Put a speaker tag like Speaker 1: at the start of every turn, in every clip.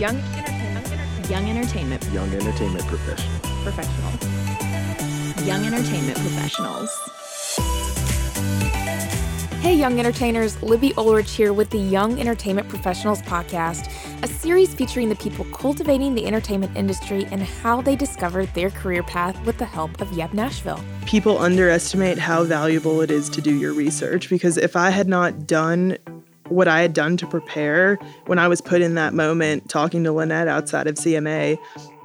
Speaker 1: Young entertainment. Young entertainment
Speaker 2: Young entertainment professional.
Speaker 1: professionals. Young entertainment professionals. Hey, young entertainers, Libby Ulrich here with the Young Entertainment Professionals Podcast, a series featuring the people cultivating the entertainment industry and how they discovered their career path with the help of Yep Nashville.
Speaker 3: people underestimate how valuable it is to do your research because if I had not done what I had done to prepare when I was put in that moment talking to Lynette outside of CMA,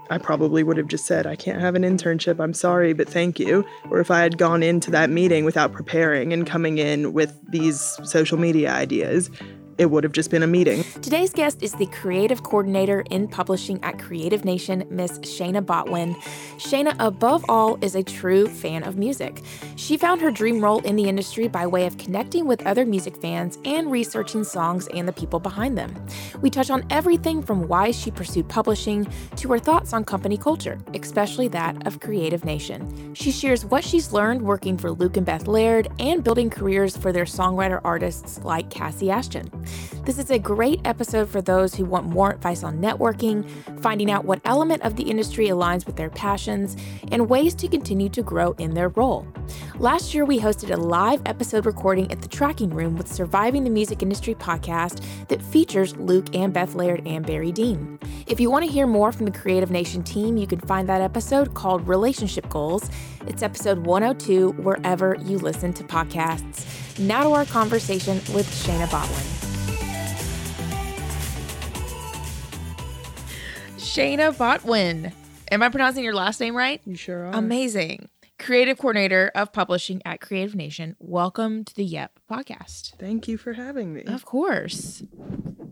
Speaker 3: I probably would have just said, I can't have an internship. I'm sorry, but thank you. Or if I had gone into that meeting without preparing and coming in with these social media ideas, it would have just been a meeting.
Speaker 1: Today's guest is the creative coordinator in publishing at Creative Nation, Miss Shaina Botwin. Shaina, above all, is a true fan of music. She found her dream role in the industry by way of connecting with other music fans and researching songs and the people behind them. We touch on everything from why she pursued publishing to her thoughts on company culture, especially that of Creative Nation. She shares what she's learned working for Luke and Beth Laird and building careers for their songwriter artists like Kassi Ashton. This is a great episode for those who want more advice on networking, finding out what element of the industry aligns with their passions, and ways to continue to grow in their role. Last year, we hosted a live episode recording at the Tracking Room with Surviving the Music Industry podcast that features Luke and Beth Laird and Barry Dean. If you want to hear more from the Creative Nation team, you can find that episode called Relationship Goals. It's episode 102 wherever you listen to podcasts. Now to our conversation with Shaina Botwin. Shaina Botwin. Am I pronouncing your last name right?
Speaker 3: You sure are.
Speaker 1: Amazing. Creative coordinator of publishing at Creative Nation. Welcome to the Yep podcast.
Speaker 3: Thank you for having me.
Speaker 1: Of course.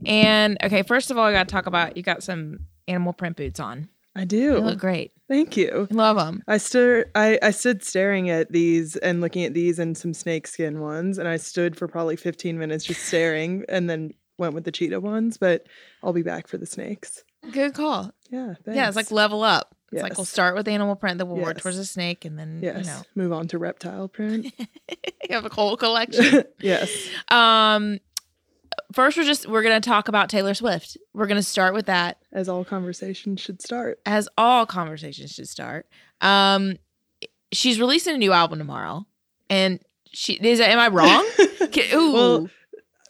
Speaker 1: And okay, first of all, I got to talk about you got some animal print boots on.
Speaker 3: I
Speaker 1: They
Speaker 3: do.
Speaker 1: look great.
Speaker 3: Thank you.
Speaker 1: Love them.
Speaker 3: I stood I, I stood staring at these and looking at these and some snakeskin ones and I stood for probably 15 minutes just staring and then went with the cheetah ones, but I'll be back for the snakes.
Speaker 1: Good call.
Speaker 3: Yeah, thanks.
Speaker 1: Yeah, it's like level up. It's like we'll start with animal print, then we'll work
Speaker 3: Yes.
Speaker 1: towards a snake, and then
Speaker 3: yes.
Speaker 1: you know
Speaker 3: Move on to reptile print.
Speaker 1: you have a whole collection.
Speaker 3: yes.
Speaker 1: um, first we're just we're gonna talk about Taylor Swift. We're gonna start with that.
Speaker 3: As all conversations should start.
Speaker 1: as all conversations should start. Um, she's releasing a new album tomorrow, and she is. Am I wrong? Ooh,
Speaker 3: Well,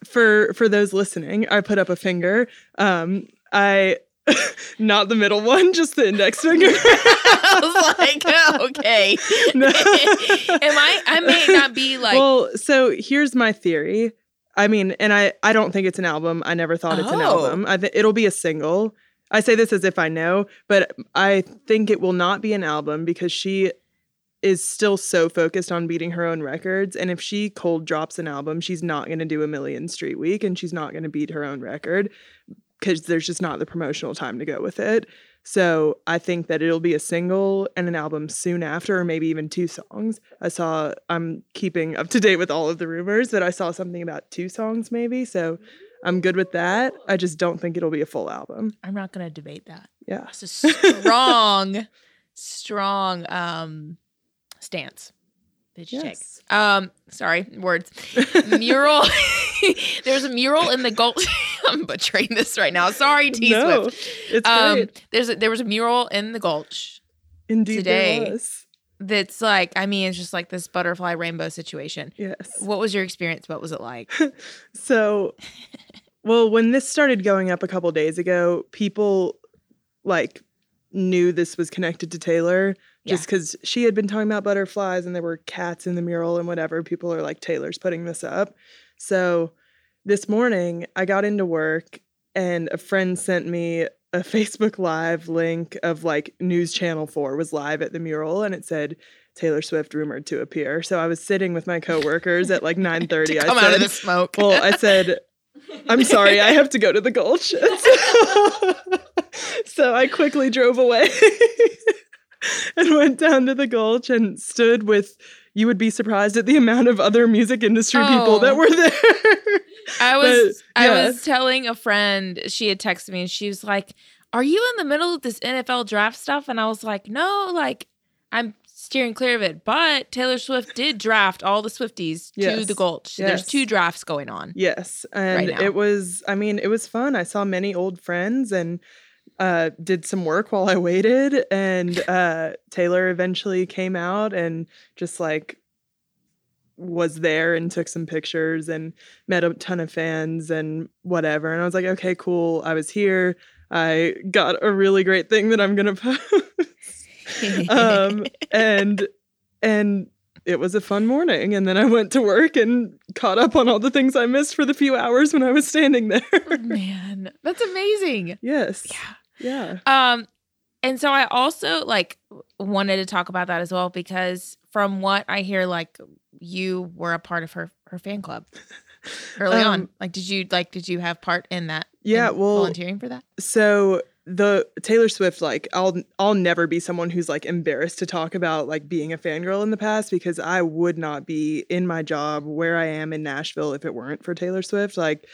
Speaker 3: For for those listening, I put up a finger. Um I not the middle one, just the index finger.
Speaker 1: I was like, okay.
Speaker 3: No.
Speaker 1: Am I? I may not be like.
Speaker 3: well, so here's my theory. I mean, and I I don't think it's an album. I never thought it's an
Speaker 1: Oh.
Speaker 3: album. I th- it'll be a single. I say this as if I know, but I think it will not be an album because she is still so focused on beating her own records and if she cold drops an album, she's not going to do a million street week and she's not going to beat her own record cuz there's just not the promotional time to go with it. So I think that it'll be a single and an album soon after, or maybe even two songs. I saw, I'm keeping up to date with all of the rumors, but I saw something about two songs maybe. So I'm good with that. I just don't think it'll be a full album.
Speaker 1: I'm not going to debate that.
Speaker 3: Yeah.
Speaker 1: That's a strong, strong um stance you
Speaker 3: Yes.
Speaker 1: take. Um, sorry, words. mural. there's a mural in the Gulch. I'm butchering this right now. Sorry, T
Speaker 3: no,
Speaker 1: Swift.
Speaker 3: it's
Speaker 1: Um,
Speaker 3: great.
Speaker 1: there's a, there was a mural in the Gulch
Speaker 3: Indeed,
Speaker 1: today- that's like, I mean, it's just like this butterfly rainbow situation.
Speaker 3: Yes.
Speaker 1: What was your experience? What was it like?
Speaker 3: So, well, when this started going up a couple days ago, people like knew this was connected to Taylor just because she had been talking about butterflies and there were cats in the mural and whatever. People are like, Taylor's putting this up. So, this morning I got into work and a friend sent me a Facebook Live link of like News Channel 4 was live at the mural and it said, Taylor Swift rumored to appear. So I was sitting with my coworkers at like 9:30.
Speaker 1: to
Speaker 3: I
Speaker 1: come
Speaker 3: said,
Speaker 1: out of the smoke.
Speaker 3: well, I said, I'm sorry, I have to go to the Gulch. so I quickly drove away and went down to the Gulch and stood with, you would be surprised at the amount of other music industry people that
Speaker 1: Oh.
Speaker 3: were there.
Speaker 1: I was
Speaker 3: But,
Speaker 1: I was telling a friend, she had texted me and she was like, Are you in the middle of this NFL draft stuff? And I was like, No, like I'm steering clear of it. But Taylor Swift did draft all the Swifties to the Gulch. So There's two drafts going on.
Speaker 3: Yes, and
Speaker 1: now.
Speaker 3: it was. I mean, it was fun. I saw many old friends and uh, did some work while I waited. And uh, Taylor eventually came out and just like was there and took some pictures and met a ton of fans and whatever. And I was like, okay, cool. I was here. I got a really great thing that I'm gonna post. um, and and it was a fun morning. And then I went to work and caught up on all the things I missed for the few hours when I was standing there.
Speaker 1: Man, that's amazing.
Speaker 3: yes.
Speaker 1: Yeah.
Speaker 3: Yeah.
Speaker 1: Um, and so I also like wanted to talk about that as well because from what I hear, like you were a part of her her fan club early on.
Speaker 3: Um,
Speaker 1: Like, did you like did you have part in that?
Speaker 3: Yeah,
Speaker 1: in
Speaker 3: well-
Speaker 1: volunteering for that.
Speaker 3: So the Taylor Swift, like I'll I'll never be someone who's like embarrassed to talk about like being a fangirl in the past because I would not be in my job where I am in Nashville if it weren't for Taylor Swift. Like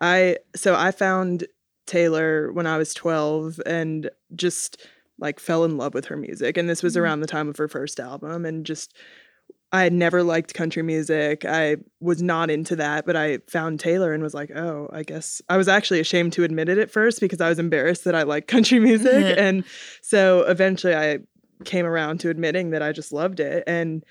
Speaker 3: I so I found Taylor when I was 12 and just like fell in love with her music. And this was
Speaker 1: Mhm.
Speaker 3: around the time of her first album and just I had never liked country music. I was not into that, but I found Taylor and was like, oh, I guess I was actually ashamed to admit it at first because I was embarrassed that I like country music. and so eventually I came around to admitting that I just loved it. And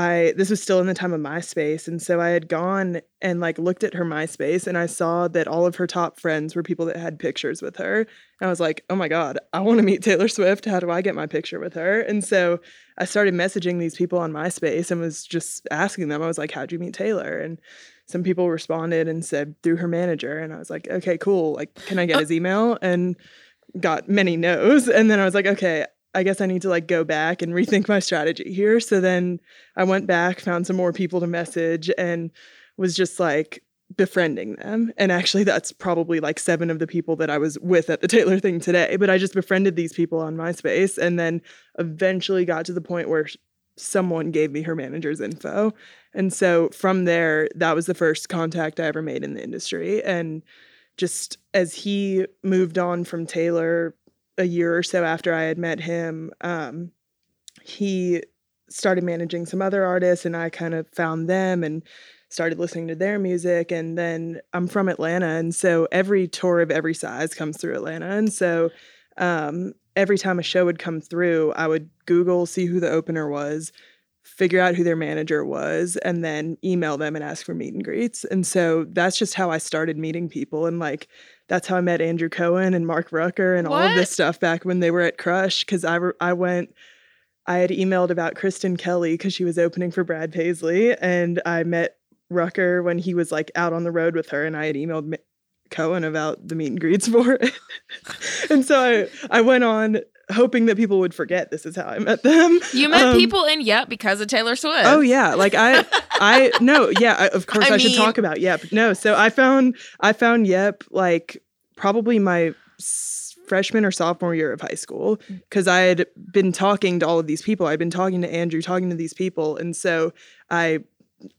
Speaker 3: I this was still in the time of MySpace. And so I had gone and like looked at her MySpace and I saw that all of her top friends were people that had pictures with her. And I was like, oh my God, I want to meet Taylor Swift. How do I get my picture with her? And so I started messaging these people on MySpace and was just asking them. I was like, "How'd you meet Taylor?" And some people responded and said through her manager. And I was like, "Okay, cool. Like, can I get uh his email?" And got many no's. And then I was like, "Okay, I guess I need to like go back and rethink my strategy here." So then I went back, found some more people to message, and was just like befriending them. And actually, that's probably like seven of the people that I was with at the Taylor thing today. But I just befriended these people on MySpace and then eventually got to the point where someone gave me her manager's info. And so from there, that was the first contact I ever made in the industry. And just as he moved on from Taylor a year or so after I had met him, um, he started managing some other artists and I kind of found them and started listening to their music. And then I'm from Atlanta and so every tour of every size comes through Atlanta. And so um, every time a show would come through I would Google see who the opener was figure out who their manager was and then email them and ask for meet and greets. And so that's just how I started meeting people and like that's how I met Andrew Cohen and Mark Rucker and all of this stuff back when they were at Crush because I re- I went I had emailed about Kristen Kelly because she was opening for Brad Paisley, and I met Rucker when he was like out on the road with her, and I had emailed Cohen about the meet and greets for it. and so I I went on hoping that people would forget this is how I met them.
Speaker 1: You met
Speaker 3: Um,
Speaker 1: people in Yep because of Taylor Swift.
Speaker 3: Oh yeah, like I I no, yeah, I, of course
Speaker 1: I
Speaker 3: I, should talk about Yep. No, so I found I found Yep like probably my freshman or sophomore year of high school
Speaker 1: Mm.
Speaker 3: because I had been talking to all of these people. I'd been talking to Andrew, talking to these people, and so I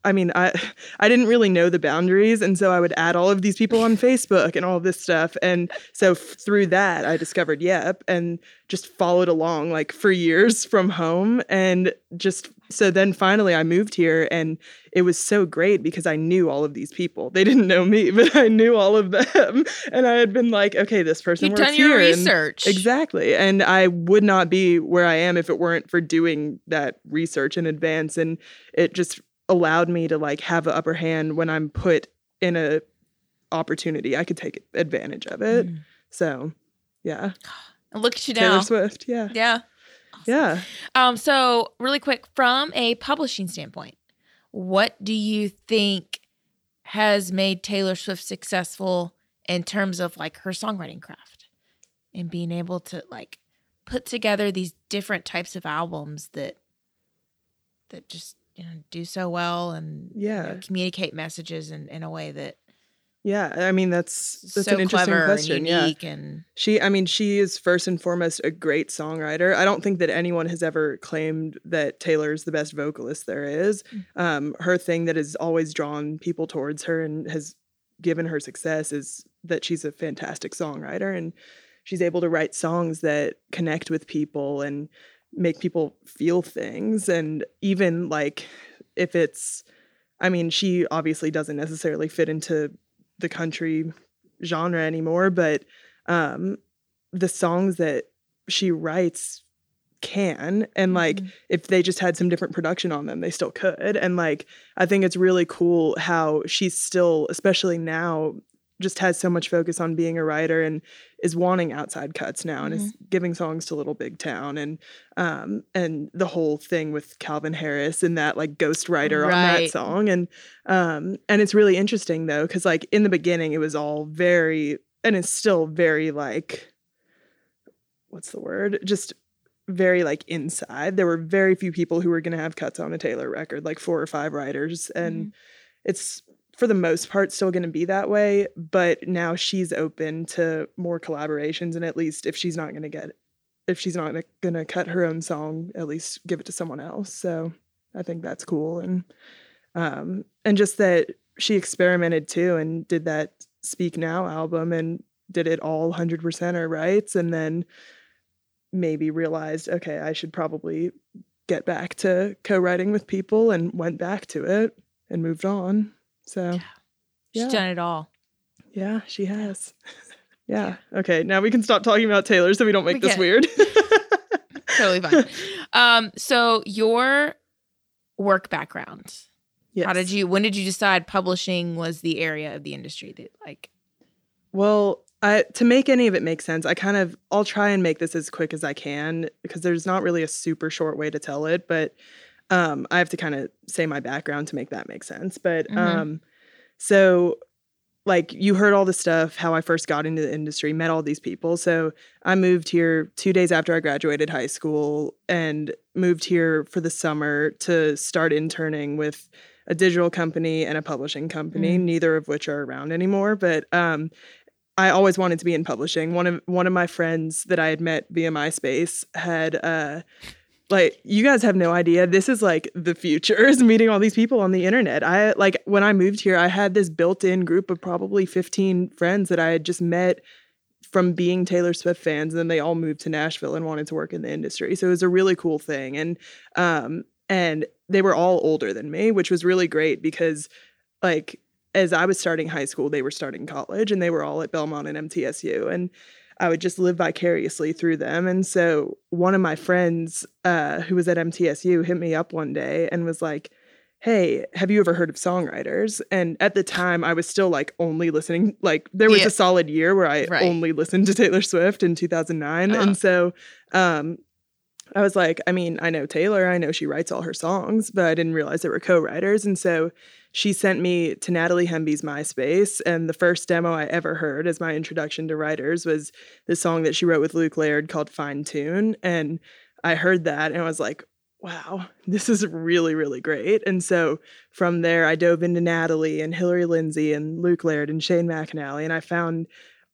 Speaker 3: I mean, I I didn't really know the boundaries, and so I would add all of these people on Facebook and all of this stuff, and so f- through that I discovered Yep, and just followed along like for years from home, and just so then finally I moved here, and it was so great because I knew all of these people. They didn't know me, but I knew all of them, and I had been like, okay, this person
Speaker 1: You've
Speaker 3: works
Speaker 1: done your
Speaker 3: here, and-
Speaker 1: research.
Speaker 3: Exactly. And I would not be where I am if it weren't for doing that research in advance. And it just allowed me to like have an upper hand when I'm put in a opportunity. I could take advantage of it.
Speaker 1: Mm.
Speaker 3: So yeah.
Speaker 1: Look at you
Speaker 3: Taylor
Speaker 1: now.
Speaker 3: Swift. Yeah.
Speaker 1: Yeah.
Speaker 3: Yeah.
Speaker 1: Um, so really quick, from a publishing standpoint, what do you think has made Taylor Swift successful in terms of like her songwriting craft and being able to like put together these different types of albums that that just you know do so well and you know,
Speaker 3: Yeah.
Speaker 1: communicate messages in, in a way that
Speaker 3: Yeah. I mean that's that's
Speaker 1: so
Speaker 3: an interesting
Speaker 1: clever
Speaker 3: question.
Speaker 1: and
Speaker 3: Yeah.
Speaker 1: unique and
Speaker 3: She, I mean, she is first and foremost a great songwriter. I don't think that anyone has ever claimed that Taylor's the best vocalist there is.
Speaker 1: Mm.
Speaker 3: Um, her thing that has always drawn people towards her and has given her success is that she's a fantastic songwriter and she's able to write songs that connect with people and make people feel things and even like if it's I mean, she obviously doesn't necessarily fit into the country genre anymore, but um the songs that she writes can and like mm-hmm. if they just had some different production on them they still could and like i think it's really cool how she's still especially now just has so much focus on being a writer and is wanting outside cuts now and mm-hmm. is giving songs to Little Big Town and um and the whole thing with Calvin Harris and that like ghost writer right. on that song and um and it's really interesting though cuz like in the beginning it was all very and it's still very like what's the word just very like inside there were very few people who were going to have cuts on a Taylor record like four or five writers and mm-hmm. it's for the most part still going to be that way but now she's open to more collaborations and at least if she's not going to get if she's not going to cut her own song at least give it to someone else. So i think that's cool and um and just that she experimented too and did that speak now album and did it all 100% her rights and then maybe realized okay i should probably get back to co-writing with people and went back to it and moved on so
Speaker 1: yeah. she's done it all.
Speaker 3: Yeah, she has. yeah. Okay. Now we can stop talking about Taylor so we don't make we this weird.
Speaker 1: totally fine. Um, so your work background. Yes. How did you when did you decide publishing was the area of the industry that like
Speaker 3: well, I, to make any of it make sense, I kind of I'll try and make this as quick as I can because there's not really a super short way to tell it, but um, I have to kind of say my background to make that make sense. But mm-hmm. um, so like you heard all the stuff how i first got into the industry met all these people so i moved here two days after i graduated high school and moved here for the summer to start interning with a digital company and a publishing company mm. neither of which are around anymore but um, i always wanted to be in publishing one of one of my friends that i had met via myspace had uh, like you guys have no idea. This is like the future is meeting all these people on the internet. I like when i moved here i had this built-in group of probably 15 friends that i had just met from being taylor swift fans and then they all moved to nashville and wanted to work in the industry. So it was a really cool thing. And um and they were all older than me which was really great because like as i was starting high school they were starting college and they were all at belmont and mtsu and I would just live vicariously through them. And so one of my friends uh, who was at MTSU hit me up one day and was like, Hey, have you ever heard of songwriters? And at the time, I was still like only listening. Like there was yeah. a solid year where I right. only listened to Taylor Swift in 2009. Uh-huh. And so um, I was like, I mean, I know Taylor, I know she writes all her songs, but I didn't realize there were co writers. And so she sent me to Natalie Hemby's MySpace, and the first demo I ever heard as my introduction to writers was the song that she wrote with Luke Laird called Fine Tune. And I heard that and I was like, wow, this is really, really great. And so from there, I dove into Natalie and Hillary Lindsey and Luke Laird and Shane McAnally, and I found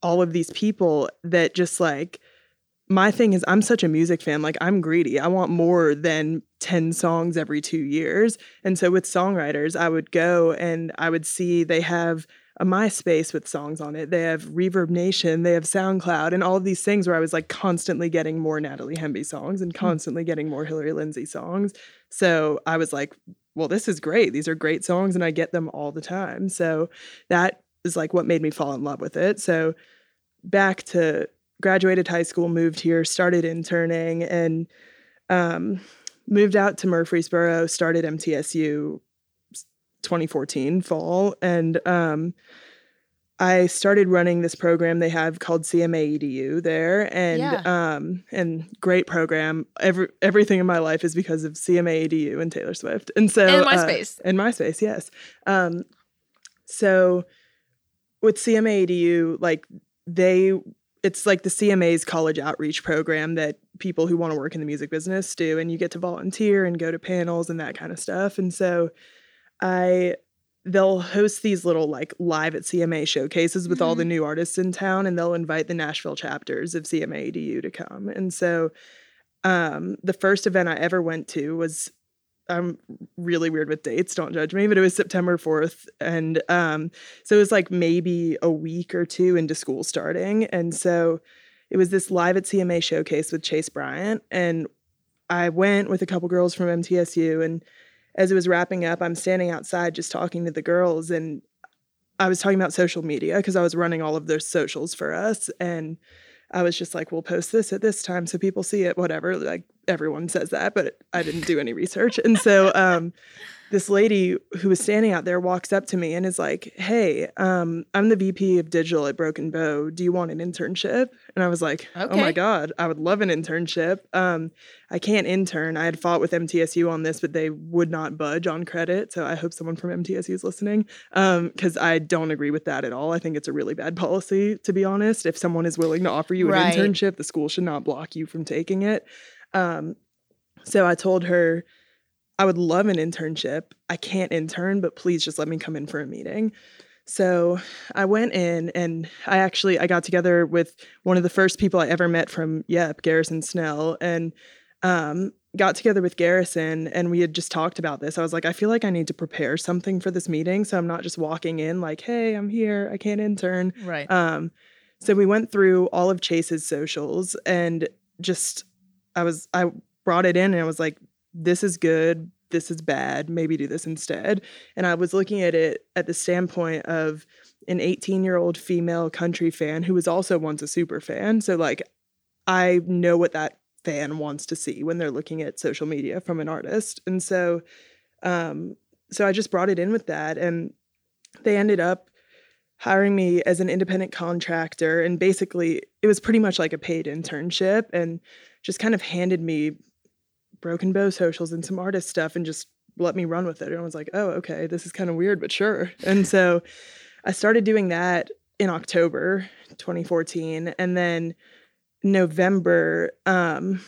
Speaker 3: all of these people that just like my thing is I'm such a music fan. Like I'm greedy. I want more than 10 songs every two years. And so with songwriters, I would go and I would see they have a MySpace with songs on it. They have Reverb Nation, they have SoundCloud, and all of these things where I was like constantly getting more Natalie Hemby songs and hmm. constantly getting more Hillary Lindsey songs. So I was like, well, this is great. These are great songs, and I get them all the time. So that is like what made me fall in love with it. So back to graduated high school, moved here, started interning, and um, moved out to Murfreesboro, started MTSU 2014 fall. And um, I started running this program they have called CMA EDU there, and yeah. um, and great program. Every everything in my life is because of CMA EDU and Taylor Swift, and so
Speaker 1: and MySpace,
Speaker 3: uh, and MySpace, yes. Um, so with CMA EDU, like they it's like the CMA's college outreach program that people who want to work in the music business do and you get to volunteer and go to panels and that kind of stuff. And so I they'll host these little like live at CMA showcases with mm-hmm. all the mm-hmm. new artists in town and they'll invite the Nashville chapters of CMA EDU to come. And so um, the first event I ever went to was I'm really weird with dates, don't judge me, but it was September 4th. And um, so it was like maybe a week or two into school starting. And so it was this live at CMA showcase with Chase Bryant. And I went with a couple girls from MTSU and as it was wrapping up, I'm standing outside just talking to the girls and I was talking about social media because I was running all of their socials for us and I was just like, we'll post this at this time so people see it, whatever. Like everyone says that, but I didn't do any research. And so um, this lady who was standing out there walks up to me and is like, Hey, um, I'm the VP of digital at Broken Bow. Do you want an internship? And I was like, okay. Oh my God, I would love an internship. Um, I can't intern. I had fought with MTSU on this, but they would not budge on credit. So I hope someone from MTSU is listening because um, I don't agree with that at all. I think it's a really bad policy, to be honest. If someone is willing to offer you an right. internship, the school should not block you from taking it. Um, so I told her, I would love an internship. I can't intern, but please just let me come in for a meeting. So I went in and I actually I got together with one of the first people I ever met from Yep, Garrison Snell, and um, got together with Garrison and we had just talked about this. I was like, I feel like I need to prepare something for this meeting. So I'm not just walking in like, hey, I'm here, I can't intern.
Speaker 1: Right.
Speaker 3: Um, so we went through all of Chase's socials and just I was I brought it in and I was like, this is good, this is bad, maybe do this instead. And I was looking at it at the standpoint of an 18 year old female country fan who was also once a super fan. So, like, I know what that fan wants to see when they're looking at social media from an artist. And so, um, so I just brought it in with that. And they ended up hiring me as an independent contractor. And basically, it was pretty much like a paid internship and just kind of handed me Broken Bow socials and some artist stuff and just let me run with it. And I was like, oh, okay, this is kind of weird, but sure. And so I started doing that in October 2014. And then November, um,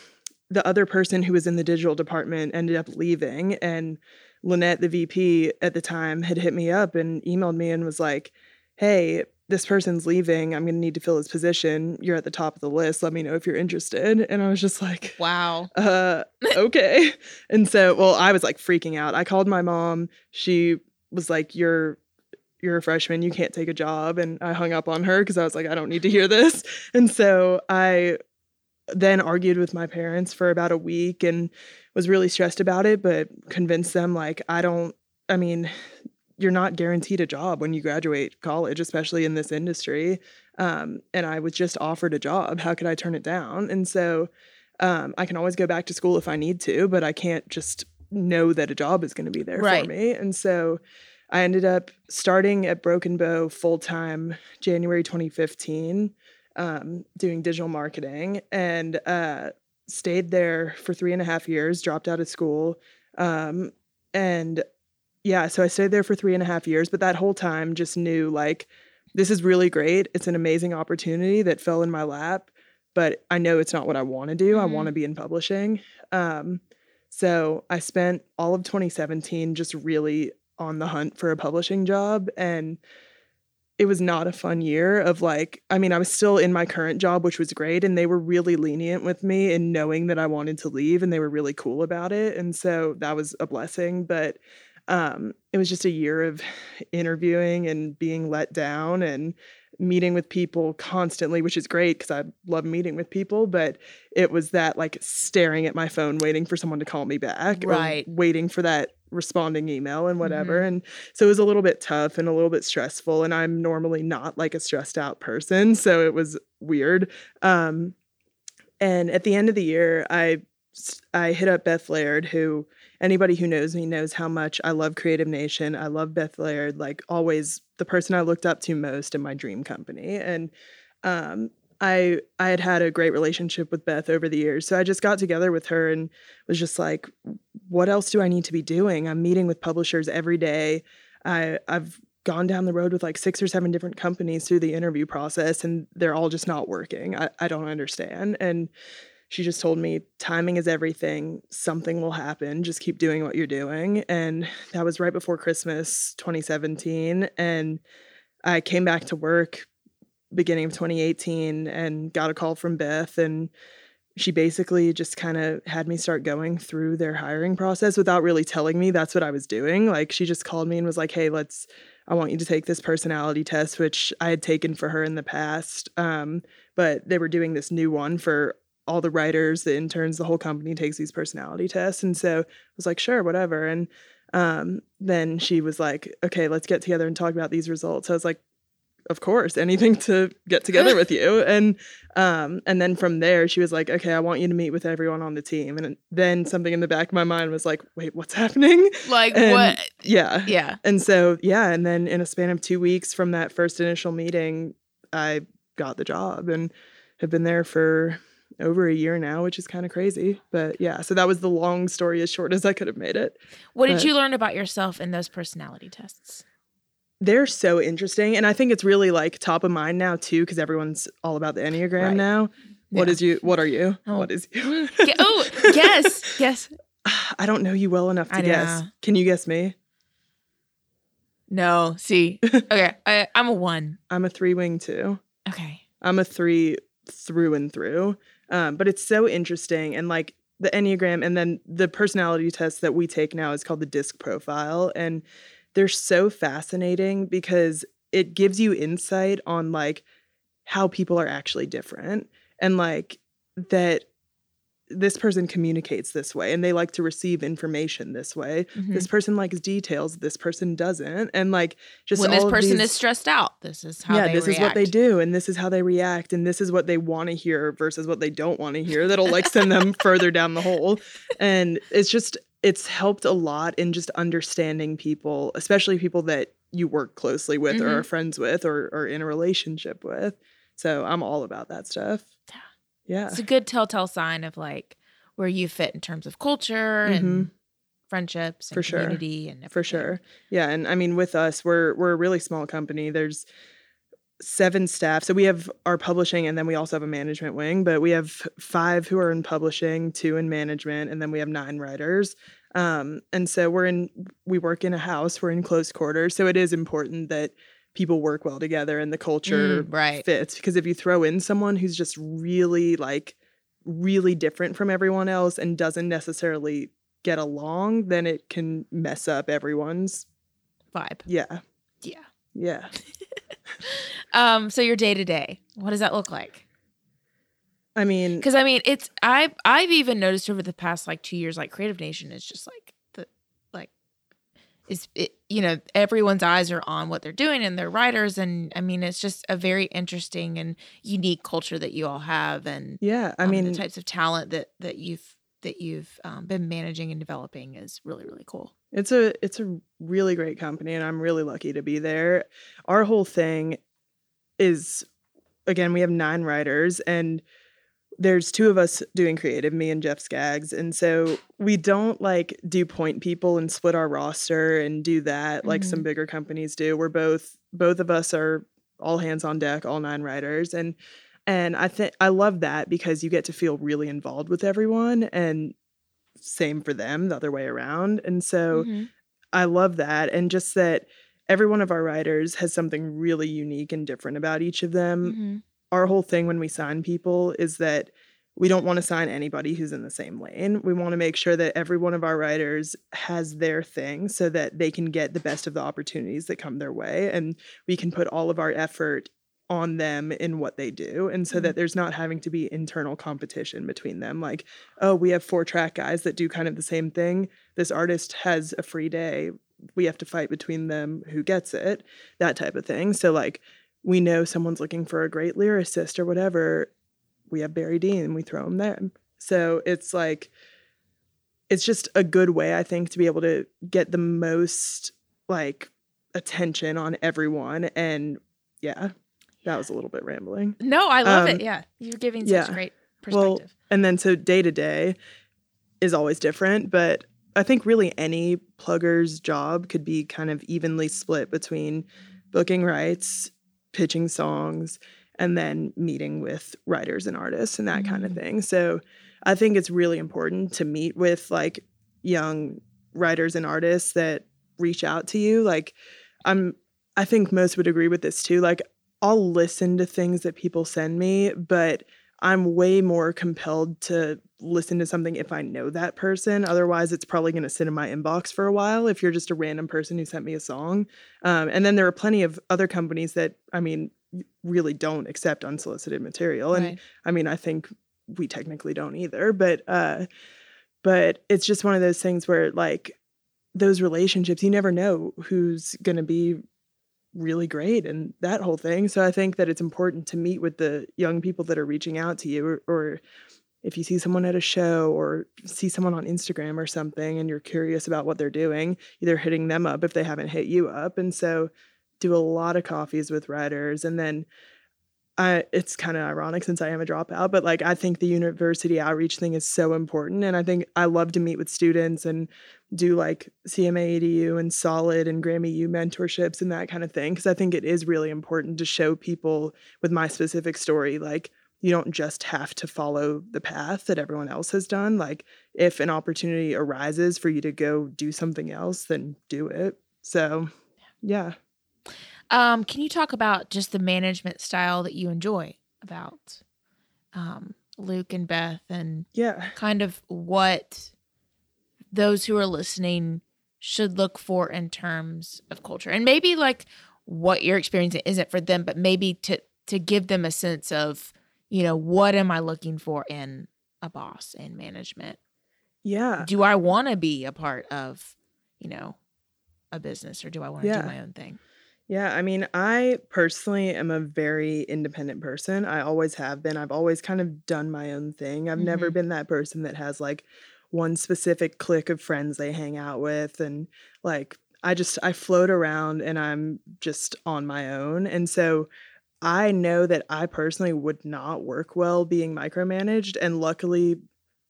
Speaker 3: the other person who was in the digital department ended up leaving. And Lynette, the VP at the time, had hit me up and emailed me and was like, hey, this person's leaving. I'm going to need to fill his position. You're at the top of the list. Let me know if you're interested. And I was just like,
Speaker 1: wow.
Speaker 3: Uh, okay. and so, well, I was like freaking out. I called my mom. She was like, you're you're a freshman, you can't take a job. And I hung up on her because I was like, I don't need to hear this. And so I then argued with my parents for about a week and was really stressed about it, but convinced them like I don't I mean, you're not guaranteed a job when you graduate college, especially in this industry. Um, and I was just offered a job. How could I turn it down? And so um, I can always go back to school if I need to, but I can't just know that a job is going to be there right. for me. And so I ended up starting at Broken Bow full time January 2015, um, doing digital marketing, and uh, stayed there for three and a half years. Dropped out of school, um, and yeah, so I stayed there for three and a half years, but that whole time just knew like this is really great. It's an amazing opportunity that fell in my lap, but I know it's not what I want to do. Mm-hmm. I want to be in publishing. Um, so I spent all of 2017 just really on the hunt for a publishing job and it was not a fun year of like i mean i was still in my current job which was great and they were really lenient with me in knowing that i wanted to leave and they were really cool about it and so that was a blessing but um, it was just a year of interviewing and being let down and meeting with people constantly, which is great because I love meeting with people. But it was that like staring at my phone, waiting for someone to call me back,
Speaker 1: right?
Speaker 3: waiting for that responding email and whatever. Mm-hmm. And so it was a little bit tough and a little bit stressful. And I'm normally not like a stressed out person, so it was weird. Um, and at the end of the year, I I hit up Beth Laird, who anybody who knows me knows how much I love Creative Nation. I love Beth Laird, like always the person I looked up to most in my dream company. And um, I I had had a great relationship with Beth over the years. So I just got together with her and was just like, what else do I need to be doing? I'm meeting with publishers every day. I I've gone down the road with like six or seven different companies through the interview process and they're all just not working. I, I don't understand. And she just told me timing is everything. Something will happen. Just keep doing what you're doing. And that was right before Christmas 2017. And I came back to work beginning of 2018 and got a call from Beth and she basically just kind of had me start going through their hiring process without really telling me that's what I was doing. Like she just called me and was like, "Hey, let's I want you to take this personality test which I had taken for her in the past. Um, but they were doing this new one for all the writers, the interns, the whole company takes these personality tests. And so I was like, sure, whatever. And um, then she was like, okay, let's get together and talk about these results. I was like, of course, anything to get together with you. And um, and then from there, she was like, okay, I want you to meet with everyone on the team. And then something in the back of my mind was like, wait, what's happening?
Speaker 1: Like
Speaker 3: And-
Speaker 1: what?
Speaker 3: Yeah.
Speaker 1: Yeah.
Speaker 3: And so, yeah. And then in a span of two weeks from that first initial meeting, I got the job and have been there for over a year now, which is kind of crazy. But yeah, so that was the long story as short as I could have made it.
Speaker 1: What did you learn about yourself in those personality tests?
Speaker 3: They're so interesting. And I think it's really like top of mind now too, because everyone's all about the Enneagram
Speaker 1: Right.
Speaker 3: now. What
Speaker 1: Yeah.
Speaker 3: is you? What are you?
Speaker 1: Oh.
Speaker 3: What is you?
Speaker 1: Oh, yes, yes.
Speaker 3: I don't know you well enough to
Speaker 1: I
Speaker 3: guess.
Speaker 1: know.
Speaker 3: Can you guess me?
Speaker 1: No, see. Okay, I, I'm a one.
Speaker 3: I'm a three wing two.
Speaker 1: Okay.
Speaker 3: I'm a three through and through. Um, but it's so interesting. And like the Enneagram and then the personality test that we take now is called the DISC profile. And they're so fascinating because it gives you insight on like how people are actually different and like that this person communicates this way and they like to receive information this way.
Speaker 1: Mhm.
Speaker 3: This person likes details, this person doesn't. And like just
Speaker 1: when this person
Speaker 3: these-
Speaker 1: is stressed out, this is how
Speaker 3: yeah, this is what they do, and this is how they react, and this is what they want to hear versus what they don't want to hear. That'll like send them further down the hole, and it's just it's helped a lot in just understanding people, especially people that you work closely with or
Speaker 1: Mhm.
Speaker 3: are friends with or or in a relationship with. So I'm all about that stuff. Yeah,
Speaker 1: It's a good telltale sign of like where you fit in terms of culture and friendships and
Speaker 3: Mm-hmm. For sure.
Speaker 1: community and
Speaker 3: for sure. Yeah, and I mean with us, we're we're a really small company. There's seven staff. So we have our publishing and then we also have a management wing, but we have five who are in publishing, two in management, and then we have nine writers. Um, and so we're in we work in a house, we're in close quarters. So it is important that people work well together and the culture
Speaker 1: Mm, right.
Speaker 3: fits because if you throw in someone who's just really like really different from everyone else and doesn't necessarily get along then it can mess up everyone's
Speaker 1: Vibe.
Speaker 3: yeah
Speaker 1: Yeah.
Speaker 3: yeah
Speaker 1: Um. So your day to day, what does that look like?
Speaker 3: i mean
Speaker 1: Because I mean, it's I've I've even noticed over the past like two years, like Creative Nation is just like is it you know everyone's eyes are on what they're doing and their writers and I mean it's just a very interesting and unique culture that you all have and
Speaker 3: yeah i
Speaker 1: um,
Speaker 3: mean
Speaker 1: the types of talent that that you've that you've um, been managing and developing is really really cool.
Speaker 3: It's a it's a really great company and I'm really lucky to be there. Our whole thing is again, we have nine writers and there's two of us doing creative, me and Jeff Skaggs. And so we don't like do point people and split our roster and do that like some bigger companies do. We're both both of us are all hands on deck, all nine writers. And and I think I love that because you get to feel really involved with everyone and same for them the other way around. And so
Speaker 1: Mhm.
Speaker 3: I love that. And just that every one of our writers has something really unique and different about each of them.
Speaker 1: Mhm.
Speaker 3: Our whole thing when we sign people is that we don't want to sign anybody who's in the same lane. We want to make sure that every one of our writers has their thing so that they can get the best of the opportunities that come their way. And we can put all of our effort on them in what they do. And so that mm-hmm. there's not having to be internal competition between them. Like, oh, we have four track guys that do kind of the same thing. This artist has a free day. We have to fight between them who gets it, that type of thing. So, like, we know someone's looking for a great lyricist or whatever. We have Barry Dean and we throw him there. So it's like, it's just a good way, I think, to be able to get the most like attention on everyone. And yeah, that was a little bit rambling.
Speaker 1: No, I love
Speaker 3: Um,
Speaker 1: it. Yeah, you're giving such
Speaker 3: yeah.
Speaker 1: great
Speaker 3: Well,
Speaker 1: perspective.
Speaker 3: And then so day to day is always different, but I think really any plugger's job could be kind of evenly split between booking writes, pitching songs, and then meeting with writers and artists and that kind of
Speaker 1: Mm.
Speaker 3: thing. So I think it's really important to meet with like young writers and artists that reach out to you. Like I'm I think most would agree with this too. Like I'll listen to things that people send me, but I'm way more compelled to listen to something if I know that person. Otherwise, it's probably going to sit in my inbox for a while if you're just a random person who sent me a song. Um, and then there are plenty of other companies that, I mean, really don't accept unsolicited material. And
Speaker 1: Right.
Speaker 3: I mean, I think we technically don't either. But uh, but it's just one of those things where like those relationships, you never know who's going to be really great and that whole thing. So I think that it's important to meet with the young people that are reaching out to you or, or if you see someone at a show or see someone on Instagram or something and you're curious about what they're doing, either hitting them up if they haven't hit you up. And so do a lot of coffees with writers and then I, it's kind of ironic since I am a dropout, but like I think the university outreach thing is so important. And I think I love to meet with students and do like CMA EDU and Solid and Grammy U mentorships and that kind of thing. Cause I think it is really important to show people with my specific story, like, you don't just have to follow the path that everyone else has done. Like, if an opportunity arises for you to go do something else, then do it. So, yeah.
Speaker 1: Um, can you talk about just the management style that you enjoy about um, Luke and Beth and
Speaker 3: yeah,
Speaker 1: kind of what those who are listening should look for in terms of culture and maybe like what you're experiencing isn't for them, but maybe to to give them a sense of you know what am I looking for in a boss and management.
Speaker 3: Yeah.
Speaker 1: Do I want to be a part of you know a business or do I want to yeah. do my own thing?
Speaker 3: Yeah, I mean, I personally am a very independent person. I always have been. I've always kind of done my own thing. I've mm-hmm. never been that person that has like one specific clique of friends they hang out with and like I just I float around and I'm just on my own. And so I know that I personally would not work well being micromanaged and luckily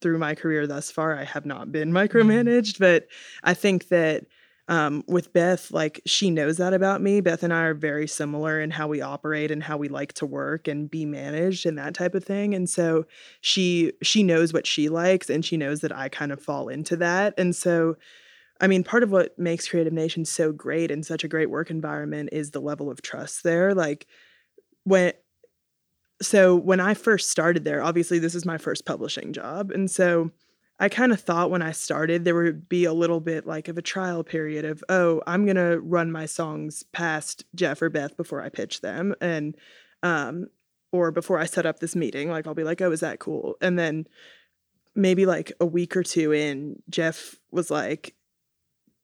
Speaker 3: through my career thus far I have not been mm-hmm. micromanaged, but I think that um, with Beth, like she knows that about me. Beth and I are very similar in how we operate and how we like to work and be managed and that type of thing. And so she she knows what she likes and she knows that I kind of fall into that. And so I mean, part of what makes Creative Nation so great and such a great work environment is the level of trust there. Like when so when I first started there, obviously this is my first publishing job. And so I kind of thought when I started there would be a little bit like of a trial period of, oh, I'm going to run my songs past Jeff or Beth before I pitch them. And, um, or before I set up this meeting, like I'll be like, oh, is that cool? And then maybe like a week or two in, Jeff was like,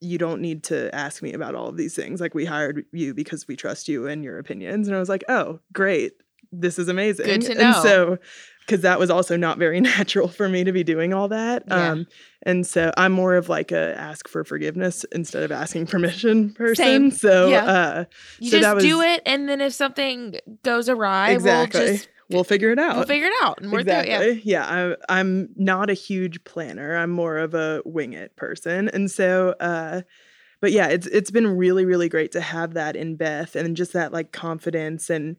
Speaker 3: you don't need to ask me about all of these things. Like we hired you because we trust you and your opinions. And I was like, oh, great. This is amazing.
Speaker 1: Good to know.
Speaker 3: And so because that was also not very natural for me to be doing all that.
Speaker 1: Yeah.
Speaker 3: Um, and so I'm more of like a ask for forgiveness instead of asking permission person.
Speaker 1: Same.
Speaker 3: So
Speaker 1: yeah.
Speaker 3: uh,
Speaker 1: you
Speaker 3: so
Speaker 1: just
Speaker 3: was,
Speaker 1: do it, and then if something goes awry,
Speaker 3: exactly.
Speaker 1: we'll just
Speaker 3: we'll figure it out.
Speaker 1: We'll figure it out and
Speaker 3: exactly.
Speaker 1: through.
Speaker 3: Yeah, yeah. I, I'm not a huge planner. I'm more of a wing it person, and so. Uh, but yeah, it's it's been really really great to have that in Beth and just that like confidence and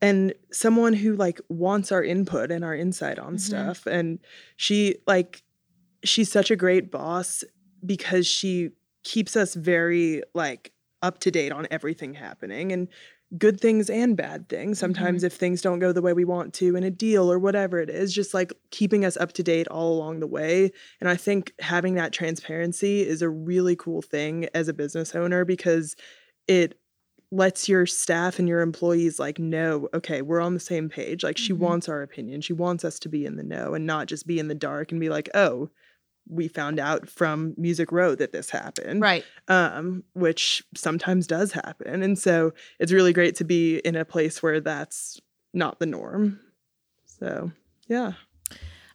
Speaker 3: and someone who like wants our input and our insight on mm-hmm. stuff and she like she's such a great boss because she keeps us very like up to date on everything happening and good things and bad things sometimes mm-hmm. if things don't go the way we want to in a deal or whatever it is just like keeping us up to date all along the way and i think having that transparency is a really cool thing as a business owner because it lets your staff and your employees like know okay we're on the same page. Like she mm-hmm. wants our opinion. She wants us to be in the know and not just be in the dark and be like oh we found out from music row that this happened
Speaker 1: right.
Speaker 3: um which sometimes does happen. And so it's really great to be in a place where that's not the norm. So yeah.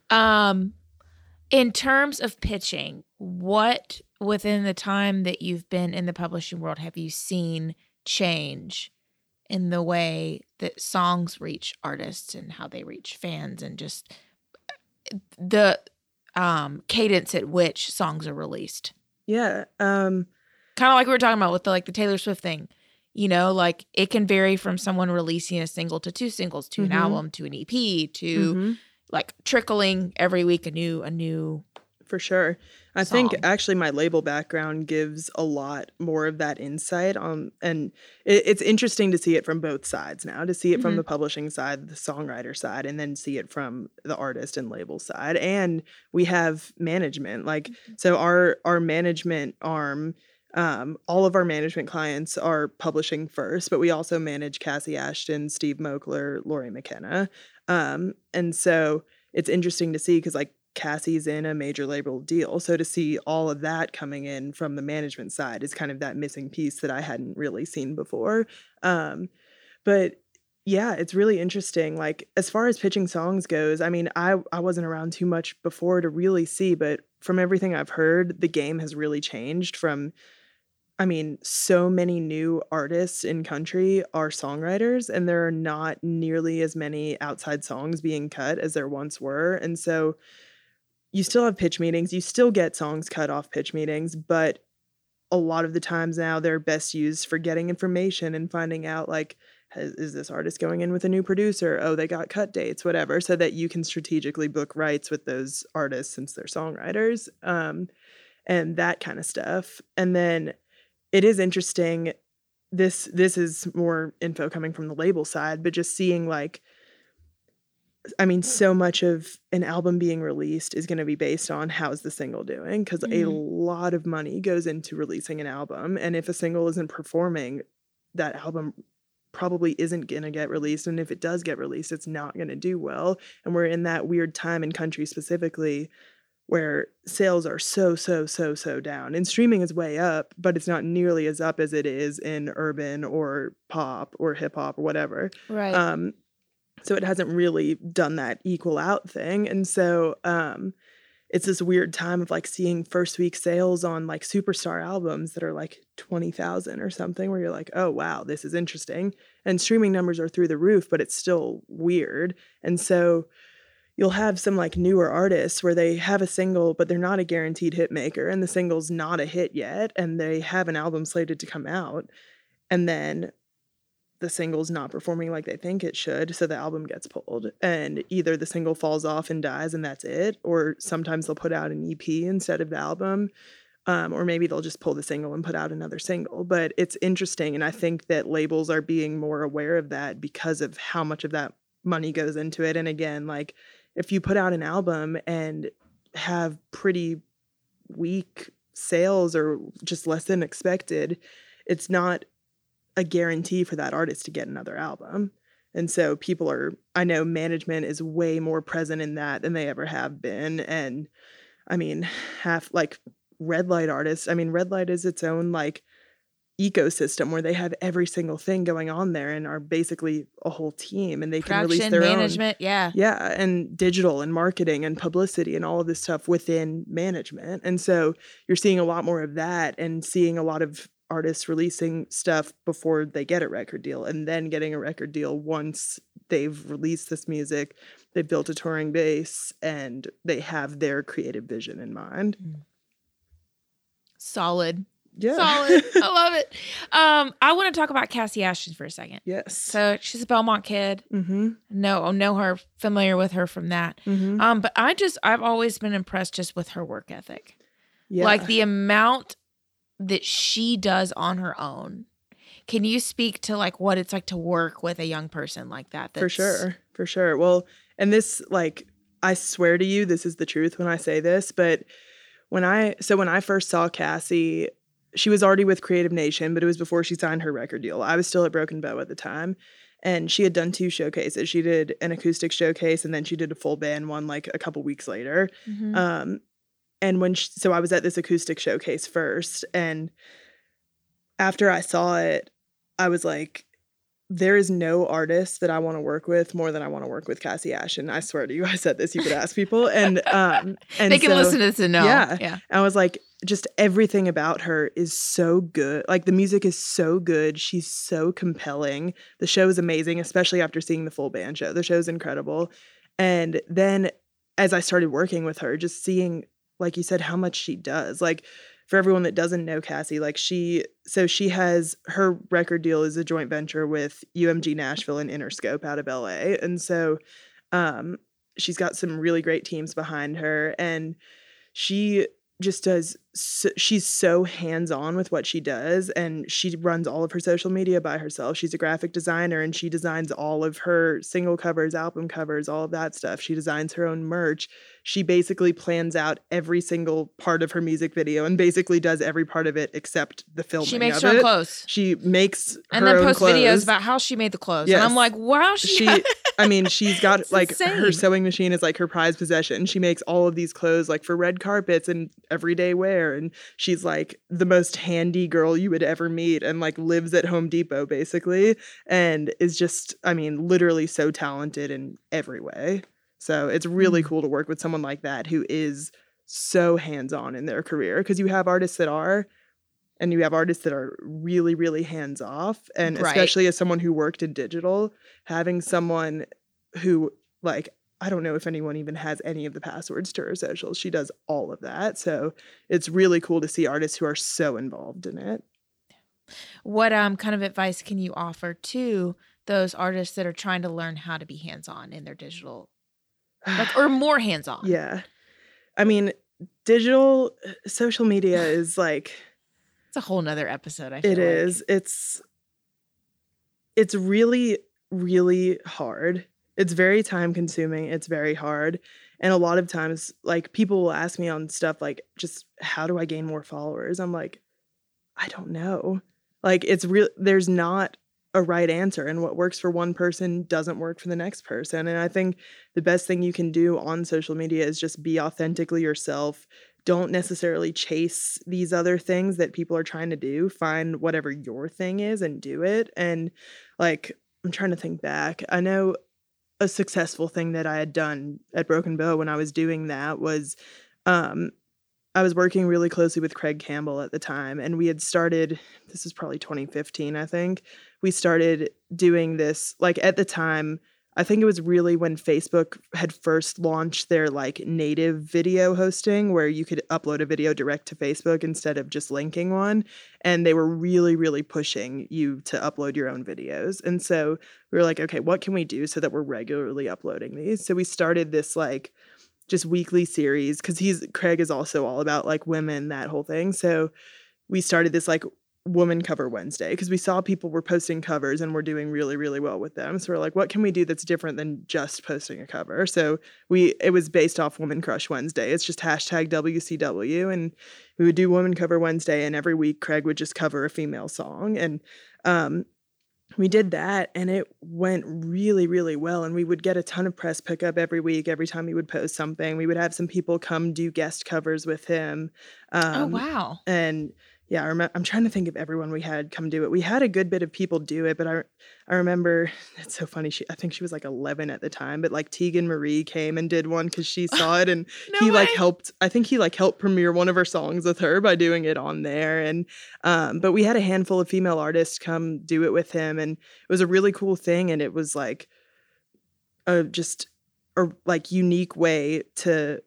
Speaker 1: Um in terms of pitching what within the time that you've been in the publishing world have you seen change in the way that songs reach artists and how they reach fans and just uh, the um cadence at which songs are released.
Speaker 3: Yeah. Um
Speaker 1: kind of like we were talking about with the like the Taylor Swift thing. You know, like it can vary from someone releasing a single to two singles to mm-hmm. an album to an EP to mm-hmm. like trickling every week a new a new
Speaker 3: for sure. I song. think actually my label background gives a lot more of that insight on, and it, it's interesting to see it from both sides now. To see it mm-hmm. from the publishing side, the songwriter side, and then see it from the artist and label side. And we have management, like mm-hmm. so our our management arm. Um, all of our management clients are publishing first, but we also manage Kassi Ashton, Steve Moakler, Lori McKenna. Um, and so it's interesting to see because like Kassi's in a major label deal. So to see all of that coming in from the management side is kind of that missing piece that I hadn't really seen before. Um, but yeah, it's really interesting. Like as far as pitching songs goes, I mean, I I wasn't around too much before to really see, but from everything I've heard, the game has really changed from I mean, so many new artists in country are songwriters, and there are not nearly as many outside songs being cut as there once were. And so you still have pitch meetings, you still get songs cut off pitch meetings, but a lot of the times now they're best used for getting information and finding out like has, is this artist going in with a new producer? Oh they got cut dates whatever so that you can strategically book writes with those artists since they're songwriters um, and that kind of stuff. And then it is interesting this this is more info coming from the label side but just seeing like I mean, so much of an album being released is going to be based on how's the single doing because mm-hmm. a lot of money goes into releasing an album. And if a single isn't performing, that album probably isn't going to get released. And if it does get released, it's not going to do well. And we're in that weird time in country specifically where sales are so, so, so, so down. And streaming is way up, but it's not nearly as up as it is in urban or pop or hip hop or whatever.
Speaker 1: Right.
Speaker 3: Um, so it hasn't really done that equal out thing. And so um, it's this weird time of like seeing first week sales on like superstar albums that are like 20,000 or something where you're like, "Oh wow, this is interesting." And streaming numbers are through the roof, but it's still weird. And so you'll have some like newer artists where they have a single but they're not a guaranteed hit maker and the single's not a hit yet and they have an album slated to come out. And then the single's not performing like they think it should, so the album gets pulled. And either the single falls off and dies and that's it, or sometimes they'll put out an EP instead of the album. Um, or maybe they'll just pull the single and put out another single. But it's interesting. And I think that labels are being more aware of that because of how much of that money goes into it. And again, like if you put out an album and have pretty weak sales or just less than expected, it's not a guarantee for that artist to get another album. And so people are, I know management is way more present in that than they ever have been. And I mean, half like red light artists, I mean, red light is its own like ecosystem where they have every single thing going on there and are basically a whole team and they Production, can release their
Speaker 1: management,
Speaker 3: own,
Speaker 1: yeah.
Speaker 3: Yeah, and digital and marketing and publicity and all of this stuff within management. And so you're seeing a lot more of that and seeing a lot of artists releasing stuff before they get a record deal and then getting a record deal once they've released this music they've built a touring base and they have their creative vision in mind. Mm.
Speaker 1: solid.
Speaker 3: Yeah.
Speaker 1: Solid. I love it. Um i want to talk about Kassi Ashton for a second.
Speaker 3: Yes.
Speaker 1: So she's a belmont kid.
Speaker 3: Mm-hmm.
Speaker 1: no know her familiar with her from that.
Speaker 3: Mm-hmm.
Speaker 1: um but i just i've always been impressed just with her work ethic. Yeah. like the amount that she does on her own. Can you speak to like what it's like to work with a young person like that?
Speaker 3: For sure. For sure. Well, and this like I swear to you this is the truth when I say this, but when I so when I first saw Kassi, she was already with Creative Nation, but it was before she signed her record deal. I was still at Broken Bow at the time. And she had done two showcases. She did an acoustic showcase and then she did a full band one like a couple weeks later. Mm-hmm. Um, and when she, so I was at this acoustic showcase first and after I saw it I was like there is no artist that I want to work with more than I want to work with Kassi Ashton. I swear to you, I said this. You could ask people, and um, and
Speaker 1: they can so, listen to this and know.
Speaker 3: Yeah, yeah. I was like, just everything about her is so good. Like the music is so good. She's so compelling. The show is amazing, especially after seeing the full band show. The show is incredible. And then as I started working with her, just seeing like you said, how much she does. Like for everyone that doesn't know Kassi, like she, so she has her record deal is a joint venture with UMG Nashville and Interscope out of LA. And so um, she's got some really great teams behind her. And she just does so, she's so hands on with what she does, and she runs all of her social media by herself. She's a graphic designer, and she designs all of her single covers, album covers, all of that stuff. She designs her own merch. She basically plans out every single part of her music video, and basically does every part of it except the filming.
Speaker 1: She makes her own
Speaker 3: it.
Speaker 1: clothes.
Speaker 3: She makes
Speaker 1: and
Speaker 3: her
Speaker 1: then
Speaker 3: own
Speaker 1: post
Speaker 3: clothes.
Speaker 1: videos about how she made the clothes.
Speaker 3: Yes.
Speaker 1: And I'm like, wow, she,
Speaker 3: she i mean she's got like her sewing machine is like her prized possession she makes all of these clothes like for red carpets and everyday wear and she's like the most handy girl you would ever meet and like lives at home depot basically and is just i mean literally so talented in every way so it's really
Speaker 1: Mm.
Speaker 3: cool to work with someone like that who is so hands-on in their career because you have artists that are and you have artists that are really really hands off and
Speaker 1: Right.
Speaker 3: especially as someone who worked in digital having someone who like I don't know if anyone even has any of the passwords to her socials. She does all of that. So it's really cool to see artists who are so involved in it.
Speaker 1: what um kind of advice can you offer to those artists that are trying to learn how to be hands-on in their digital like or more hands-on?
Speaker 3: yeah. I mean, digital uh, social media is like
Speaker 1: It's a whole nother episode, I feel
Speaker 3: It
Speaker 1: like.
Speaker 3: is. It's it's really really hard. It's very time consuming. It's very hard. And a lot of times like people will ask me on stuff like just how do I gain more followers? I'm like I don't know. Like it's real there's not a right answer and what works for one person doesn't work for the next person. And I think the best thing you can do on social media is just be authentically yourself. Don't necessarily chase these other things that people are trying to do. Find whatever your thing is and do it. And like, I'm trying to think back. I know a successful thing that I had done at Broken Bow when I was doing that was um I was working really closely with Craig Campbell at the time and we had started this is probably 2015 I think. We started doing this like at the time I think it was really when Facebook had first launched their like native video hosting where you could upload a video direct to Facebook instead of just linking one. And they were really, really pushing you to upload your own videos. And so we were like, okay, what can we do so that we're regularly uploading these? So we started this like just weekly series because he's Craig is also all about like women, that whole thing. So we started this like woman cover Wednesday because we saw people were posting covers and we're doing really, really well with them. So we're like, what can we do that's different than just posting a cover? So we it was based off Woman Crush Wednesday. It's just hashtag WCW and we would do Woman Cover Wednesday and every week Craig would just cover a female song. And um we did that and it went really really well and we would get a ton of press pickup every week every time he would post something we would have some people come do guest covers with him um,
Speaker 1: oh wow.
Speaker 3: and yeah, I remember, I'm trying to think of everyone we had come do it. We had a good bit of people do it, but I I remember it's so funny. She I think she was like 11 at the time, but like Tegan Marie came and did one because she saw it and
Speaker 1: No
Speaker 3: he like helped. I think he like helped premiere one of her songs with her by doing it on there. And um, but we had a handful of female artists come do it with him, and it was a really cool thing. And it was like a just a like unique way to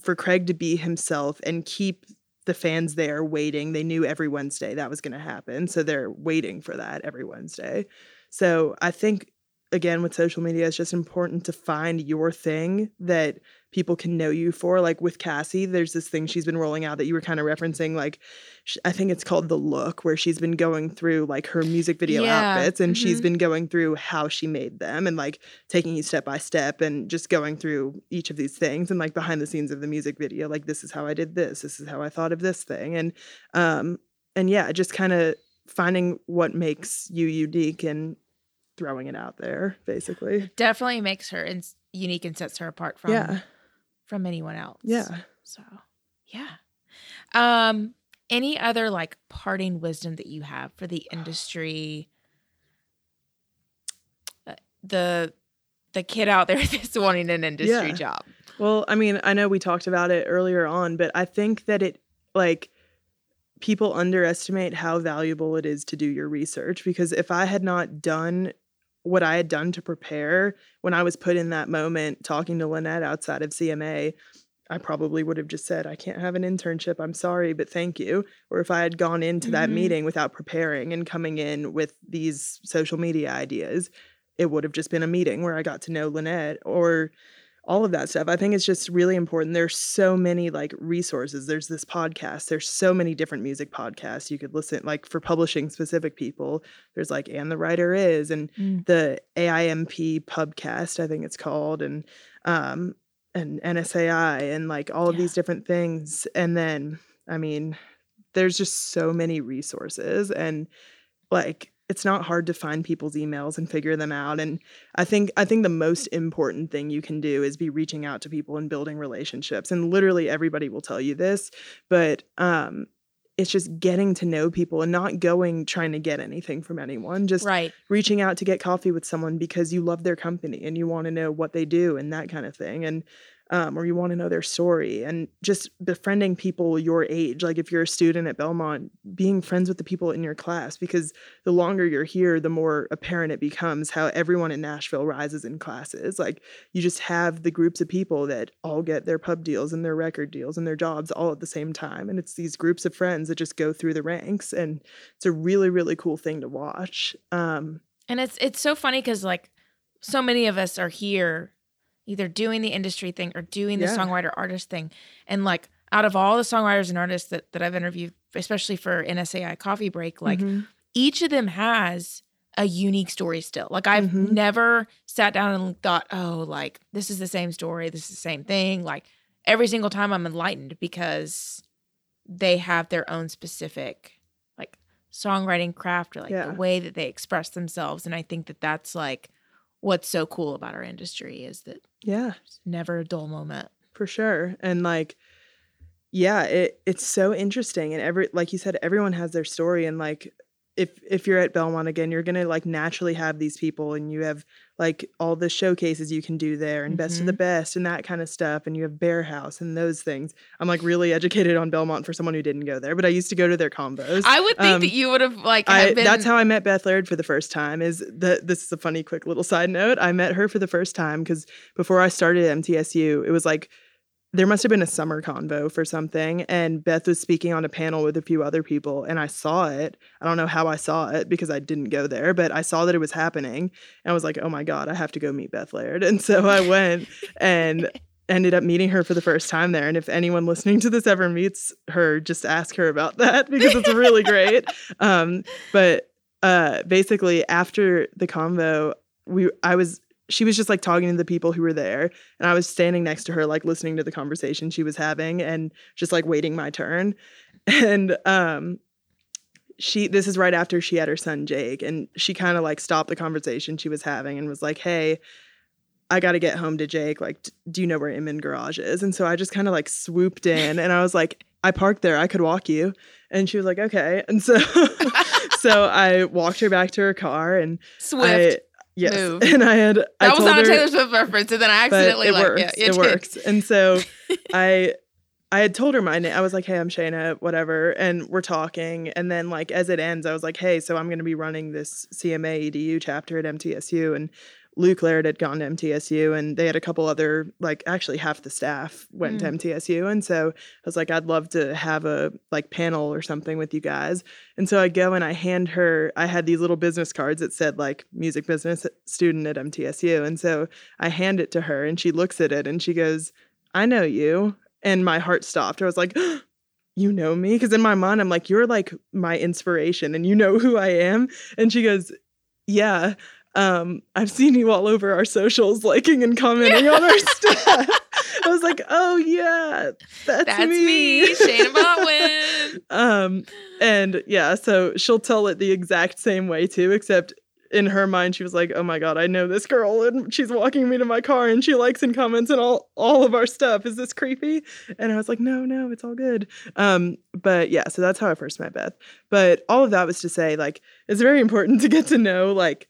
Speaker 3: for Craig to be himself and keep the fans there waiting. They knew every Wednesday that was going to happen. So they're waiting for that every Wednesday. So I think, again, with social media, it's just important to find your thing that people can know you for. Like with Kassi, there's this thing she's been rolling out that you were kind of referencing. Like, sh- I think it's called The Look, where she's been going through like her music video
Speaker 1: Yeah,
Speaker 3: outfits and she's
Speaker 1: mhm.
Speaker 3: been going through how she made them and like taking you step by step and just going through each of these things and like behind the scenes of the music video like this is how i did this this is how i thought of this thing and um and yeah just kind of finding what makes you unique and throwing it out there basically
Speaker 1: Definitely makes her ins- unique and sets her apart from
Speaker 3: yeah
Speaker 1: from anyone else.
Speaker 3: yeah
Speaker 1: So, yeah. Um any other like parting wisdom that you have for the industry uh, the the kid out there that's wanting an industry
Speaker 3: Yeah.
Speaker 1: job.
Speaker 3: Well, I mean, I know we talked about it earlier on, but I think that it like people underestimate how valuable it is to do your research because if I had not done what I had done to prepare when I was put in that moment talking to Lynette outside of CMA, I probably would have just said, I can't have an internship. I'm sorry, but thank you. Or if I had gone into that
Speaker 1: Mhm.
Speaker 3: meeting without preparing and coming in with these social media ideas, it would have just been a meeting where I got to know Lynette or all of that stuff. I think it's just really important. There's so many like resources. There's this podcast. There's so many different music podcasts you could listen like for publishing specific people. There's like and the writer is and
Speaker 1: Mm.
Speaker 3: the AIMP pubcast, I think it's called, and um and NSAI and like all of
Speaker 1: Yeah.
Speaker 3: these different things. And then I mean, there's just so many resources and like it's not hard to find people's emails and figure them out and i think i think the most important thing you can do is be reaching out to people and building relationships and literally everybody will tell you this but um it's just getting to know people and not going trying to get anything from anyone just
Speaker 1: right.
Speaker 3: reaching out to get coffee with someone because you love their company and you want to know what they do and that kind of thing and um, or you want to know their story and just befriending people your age like if you're a student at belmont being friends with the people in your class because the longer you're here the more apparent it becomes how everyone in nashville rises in classes. Like you just have the groups of people that all get their pub deals and their record deals and their jobs all at the same time and it's these groups of friends that just go through the ranks and it's a really really cool thing to watch um,
Speaker 1: And it's it's so funny because like so many of us are here either doing the industry thing or doing the
Speaker 3: Yeah.
Speaker 1: songwriter artist thing. And like out of all the songwriters and artists that, that I've interviewed, especially for NSAI Coffee Break, like
Speaker 3: mhm.
Speaker 1: each of them has a unique story still. Like I've
Speaker 3: Mhm.
Speaker 1: never sat down and thought, oh, like this is the same story, this is the same thing. Like every single time I'm enlightened because they have their own specific like songwriting craft or like
Speaker 3: Yeah.
Speaker 1: the way that they express themselves. And I think that that's like what's so cool about our industry is that
Speaker 3: yeah.
Speaker 1: it's never a dull moment.
Speaker 3: for sure. And like yeah it it's so interesting. And every like you said everyone has their story. And like if if you're at belmont again you're gonna like naturally have these people and you have like all the showcases you can do there and best of the best and that kind of stuff and you have bear house and those things i'm like really educated on belmont for someone who didn't go there but i used to go to their convos
Speaker 1: I would think
Speaker 3: Um,
Speaker 1: that you would have like
Speaker 3: I,
Speaker 1: been
Speaker 3: that's how I met Beth Laird for the first time. Is that this is a funny, quick little side note? I met her for the first time because before I started at MTSU, it was like there must have been a summer convo for something, and Beth was speaking on a panel with a few other people, and I saw it. I don't know how I saw it because I didn't go there, but I saw that it was happening, and I was like, "Oh my god, I have to go meet Beth Laird," and so I went and. Ended up meeting her for the first time there. And if anyone listening to this ever meets her, just ask her about that because it's really great. Um, but uh basically after the convo we i was she was just like talking to the people who were there and i was standing next to her like listening to the conversation she was having and just like waiting my turn. And um she this is right after she had her son jake and she kind of like stopped the conversation she was having and was like hey i got to get home to jake like do you know where inman garage is? And so i just kind of like swooped in and i was like i parked there i could walk you. And she was like okay. And so so I walked her back to her car and
Speaker 1: Swift.
Speaker 3: I yes,
Speaker 1: move.
Speaker 3: and I had I
Speaker 1: that was
Speaker 3: told
Speaker 1: not a Taylor Swift reference, and then I accidentally
Speaker 3: it
Speaker 1: like
Speaker 3: works.
Speaker 1: yeah,
Speaker 3: it
Speaker 1: did.
Speaker 3: works. And so I I had told her my name. I was like, "Hey, I'm Shaina, whatever," and we're talking. And then like as it ends, I was like, "Hey, so I'm going to be running this CMA EDU chapter at MTSU," and Luke Laird had gone to MTSU, and they had a couple other like actually half the staff went
Speaker 1: Mm.
Speaker 3: to MTSU, and so I was like, "I'd love to have a like panel or something with you guys." And so I go and I hand her, I had these little business cards that said like music business student at MTSU. And so I hand it to her and she looks at it and she goes, I know you. And my heart stopped. I was like, You know me? Because in my mind, I'm like, You're like my inspiration and you know who I am. And she goes, Yeah. Um, I've seen you all over our socials, liking and commenting on our stuff. I was like, oh yeah, that's,
Speaker 1: That's me, Shaina Botwin.
Speaker 3: um, and yeah, so she'll tell it the exact same way too, except in her mind she was like, "Oh my god, I know this girl, and she's walking me to my car, and she likes and comments and all all of our stuff. Is this creepy?" And I was like, "No, no, it's all good." Um, but yeah, so that's how I first met Beth. But all of that was to say, like, it's very important to get to know like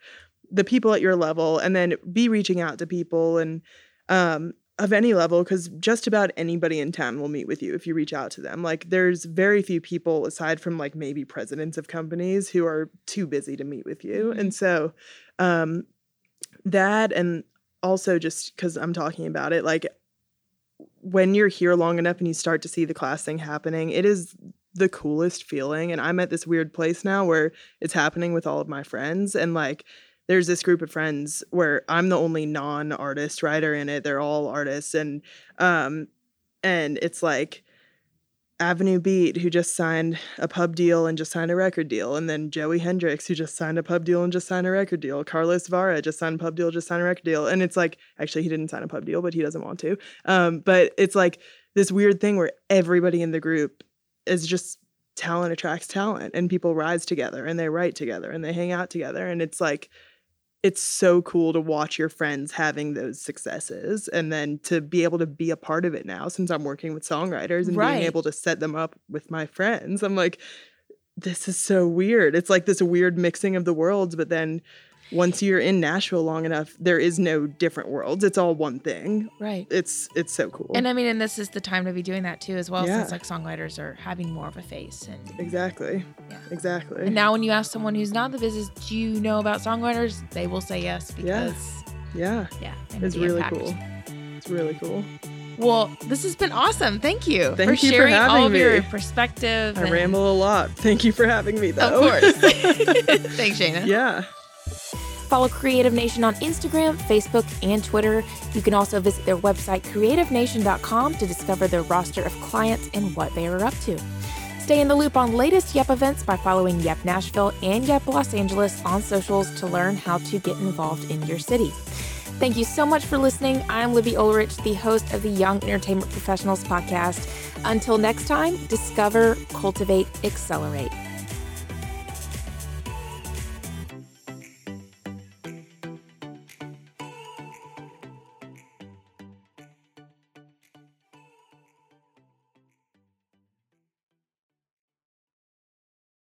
Speaker 3: the people at your level, and then be reaching out to people and um of any level because just about anybody in town will meet with you if you reach out to them. Like there's very few people aside from like maybe presidents of companies who are too busy to meet with you.
Speaker 1: Mhm.
Speaker 3: and so um that and also just because i'm talking about it like when you're here long enough and you start to see the class thing happening it is the coolest feeling. And i'm at this weird place now where it's happening with all of my friends and like there's this group of friends where I'm the only non-artist writer in it. They're all artists and um and it's like Avenue Beat, who just signed a pub deal and just signed a record deal, and then Joey Hendricks, who just signed a pub deal and just signed a record deal. Carlos Vara just signed a pub deal, just signed a record deal, and it's like actually he didn't sign a pub deal, but he doesn't want to. Um, but it's like this weird thing where everybody in the group is just talent attracts talent, and people rise together, and they write together, and they hang out together, and it's like it's so cool to watch your friends having those successes and then to be able to be a part of it now since I'm working with songwriters and
Speaker 1: Right.
Speaker 3: being able to set them up with my friends. I'm like, this is so weird. It's like this weird mixing of the worlds, but then once you're in Nashville long enough, there is no different worlds. It's all one thing.
Speaker 1: Right.
Speaker 3: It's it's so cool.
Speaker 1: And I mean, and this is the time to be doing that too, as well,
Speaker 3: Yeah.
Speaker 1: since like songwriters are having more of a face. And,
Speaker 3: exactly.
Speaker 1: Yeah.
Speaker 3: Exactly.
Speaker 1: and now, when you ask someone who's not in the business, do you know about songwriters? They will say yes because,
Speaker 3: yeah.
Speaker 1: yeah, they
Speaker 3: It's really
Speaker 1: impact.
Speaker 3: cool. It's really cool.
Speaker 1: Well, this has been awesome. Thank you
Speaker 3: Thank
Speaker 1: for
Speaker 3: you for
Speaker 1: sharing all
Speaker 3: having
Speaker 1: of your perspective.
Speaker 3: I
Speaker 1: and-
Speaker 3: ramble a lot. Thank you for having me though.
Speaker 1: Of course. Thanks, Shaina.
Speaker 3: yeah.
Speaker 1: Follow Creative Nation on Instagram, Facebook, and Twitter. You can also visit their website, creativenation.com, to discover their roster of clients and what they are up to. Stay in the loop on latest YEP events by following YEP Nashville and YEP Los Angeles on socials to learn how to get involved in your city. Thank you so much for listening. I'm Libby Ulrich, the host of the Young Entertainment Professionals podcast. Until next time, discover, cultivate, accelerate.